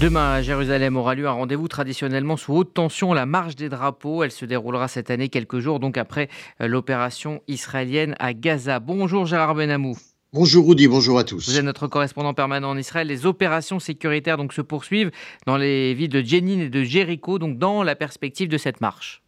Demain à Jérusalem aura lieu un rendez-vous traditionnellement sous haute tension, la marche des drapeaux. Elle se déroulera cette année quelques jours donc après euh, l'opération israélienne à Gaza. Bonjour Gérard Benamou. Bonjour Rudy, bonjour à tous. Vous êtes notre correspondant permanent en Israël. Les opérations sécuritaires donc se poursuivent dans les villes de Jenin et de Jéricho, donc dans la perspective de cette marche.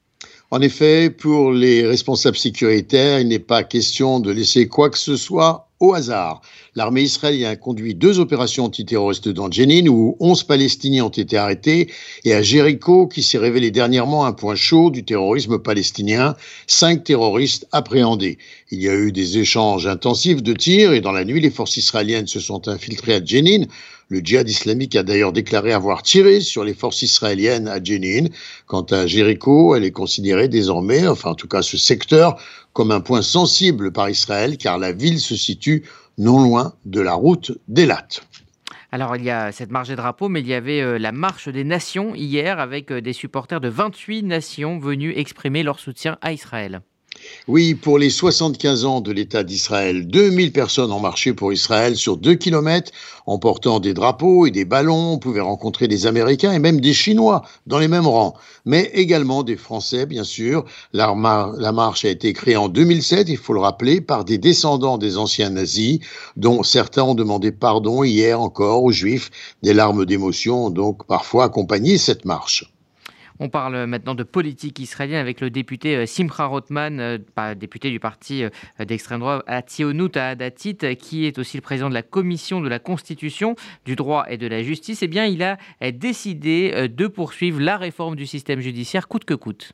En effet, pour les responsables sécuritaires, il n'est pas question de laisser quoi que ce soit au hasard. L'armée israélienne a conduit deux opérations antiterroristes dans Jenin où 11 Palestiniens ont été arrêtés et à Jéricho qui s'est révélé dernièrement un point chaud du terrorisme palestinien, cinq terroristes appréhendés. Il y a eu des échanges intensifs de tirs et dans la nuit les forces israéliennes se sont infiltrées à Jenin. Le djihad islamique a d'ailleurs déclaré avoir tiré sur les forces israéliennes à Jenin. Quant à Jéricho, elle est considérée désormais, enfin en tout cas ce secteur, comme un point sensible par Israël, car la ville se situe non loin de la route d'Elat. Alors il y a cette marche des drapeaux, mais il y avait euh, la marche des nations hier avec euh, des supporters de 28 nations venus exprimer leur soutien à Israël. Oui, pour les 75 ans de l'État d'Israël, 2000 personnes ont marché pour Israël sur 2 kilomètres en portant des drapeaux et des ballons. On pouvait rencontrer des Américains et même des Chinois dans les mêmes rangs, mais également des Français, bien sûr. La, la marche a été créée en 2007, il faut le rappeler, par des descendants des anciens nazis, dont certains ont demandé pardon hier encore aux Juifs. Des larmes d'émotion ont donc parfois accompagné cette marche. On parle maintenant de politique israélienne avec le député euh, Simcha Rothman, euh, député du parti euh, d'extrême droite Ationut Adatit, qui est aussi le président de la commission de la Constitution, du droit et de la justice. Eh bien, il a décidé de poursuivre la réforme du système judiciaire coûte que coûte.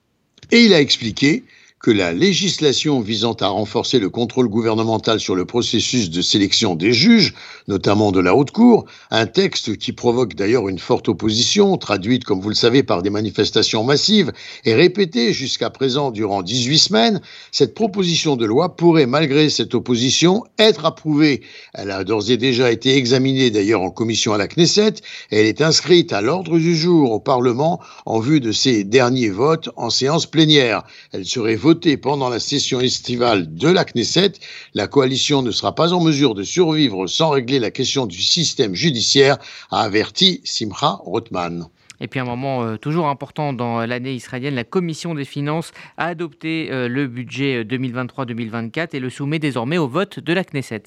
Et il a expliqué que la législation visant à renforcer le contrôle gouvernemental sur le processus de sélection des juges, notamment de la Haute Cour, un texte qui provoque d'ailleurs une forte opposition, traduite, comme vous le savez, par des manifestations massives et répétée jusqu'à présent durant 18 semaines, cette proposition de loi pourrait, malgré cette opposition, être approuvée. Elle a d'ores et déjà été examinée d'ailleurs en commission à la Knesset et elle est inscrite à l'ordre du jour au Parlement en vue de ses derniers votes en séance plénière. Elle serait pendant la session estivale de la Knesset, la coalition ne sera pas en mesure de survivre sans régler la question du système judiciaire, a averti Simcha Rothman. Et puis un moment euh, toujours important dans l'année israélienne, la Commission des finances a adopté euh, le budget 2023-2024 euh, et le soumet désormais au vote de la Knesset.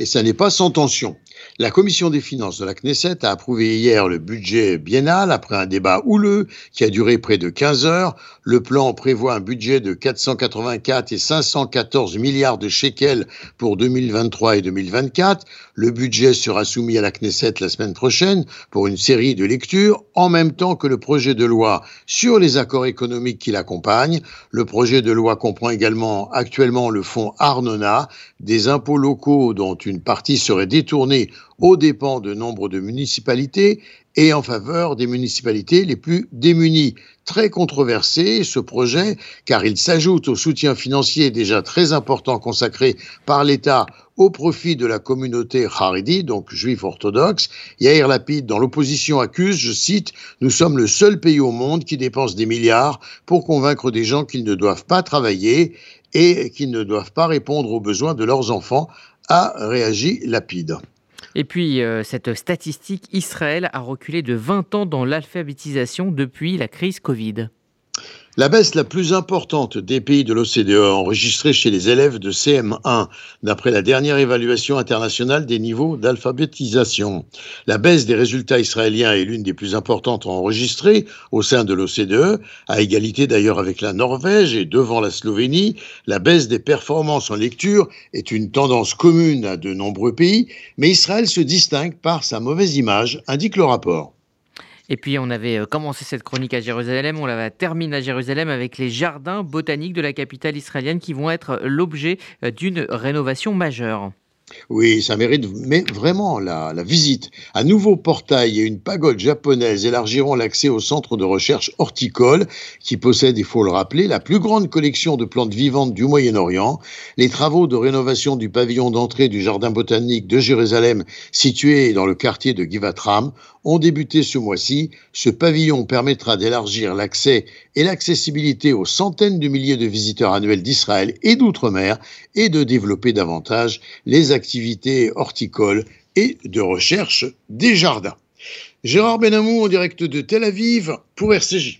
Et ça n'est pas sans tension. La commission des finances de la Knesset a approuvé hier le budget biennal après un débat houleux qui a duré près de 15 heures. Le plan prévoit un budget de 484 et 514 milliards de shekels pour 2023 et 2024. Le budget sera soumis à la Knesset la semaine prochaine pour une série de lectures en même temps que le projet de loi sur les accords économiques qui l'accompagnent. Le projet de loi comprend également actuellement le fonds Arnona, des impôts locaux dont une partie serait détournée aux dépens de nombre de municipalités et en faveur des municipalités les plus démunies. Très controversé ce projet car il s'ajoute au soutien financier déjà très important consacré par l'État au profit de la communauté Haredi, donc juif orthodoxe. Yair Lapid, dans l'opposition, accuse, je cite, Nous sommes le seul pays au monde qui dépense des milliards pour convaincre des gens qu'ils ne doivent pas travailler et qu'ils ne doivent pas répondre aux besoins de leurs enfants, a réagi Lapide. Et puis, euh, cette statistique, Israël a reculé de 20 ans dans l'alphabétisation depuis la crise Covid. La baisse la plus importante des pays de l'OCDE enregistrée chez les élèves de CM1, d'après la dernière évaluation internationale des niveaux d'alphabétisation. La baisse des résultats israéliens est l'une des plus importantes enregistrées au sein de l'OCDE, à égalité d'ailleurs avec la Norvège et devant la Slovénie. La baisse des performances en lecture est une tendance commune à de nombreux pays, mais Israël se distingue par sa mauvaise image, indique le rapport. Et puis on avait euh, commencé cette chronique à Jérusalem, on la termine à Jérusalem avec les jardins botaniques de la capitale israélienne qui vont être l'objet euh, d'une rénovation majeure. Oui, ça mérite vraiment la, la, visite. Un nouveau portail et une pagode japonaise élargiront l'accès au centre de recherche horticole qui possède, il faut le rappeler, la plus grande collection de plantes vivantes du Moyen-Orient. Les travaux de rénovation du pavillon d'entrée du jardin botanique de Jérusalem, situé dans le quartier de Givatram, ont débuté ce mois-ci. Ce pavillon permettra d'élargir l'accès et l'accessibilité aux centaines de milliers de visiteurs annuels d'Israël et d'outre-mer et de développer davantage les activités horticoles et de recherche des jardins. Gérard Benamou en direct de Tel Aviv pour RCJ.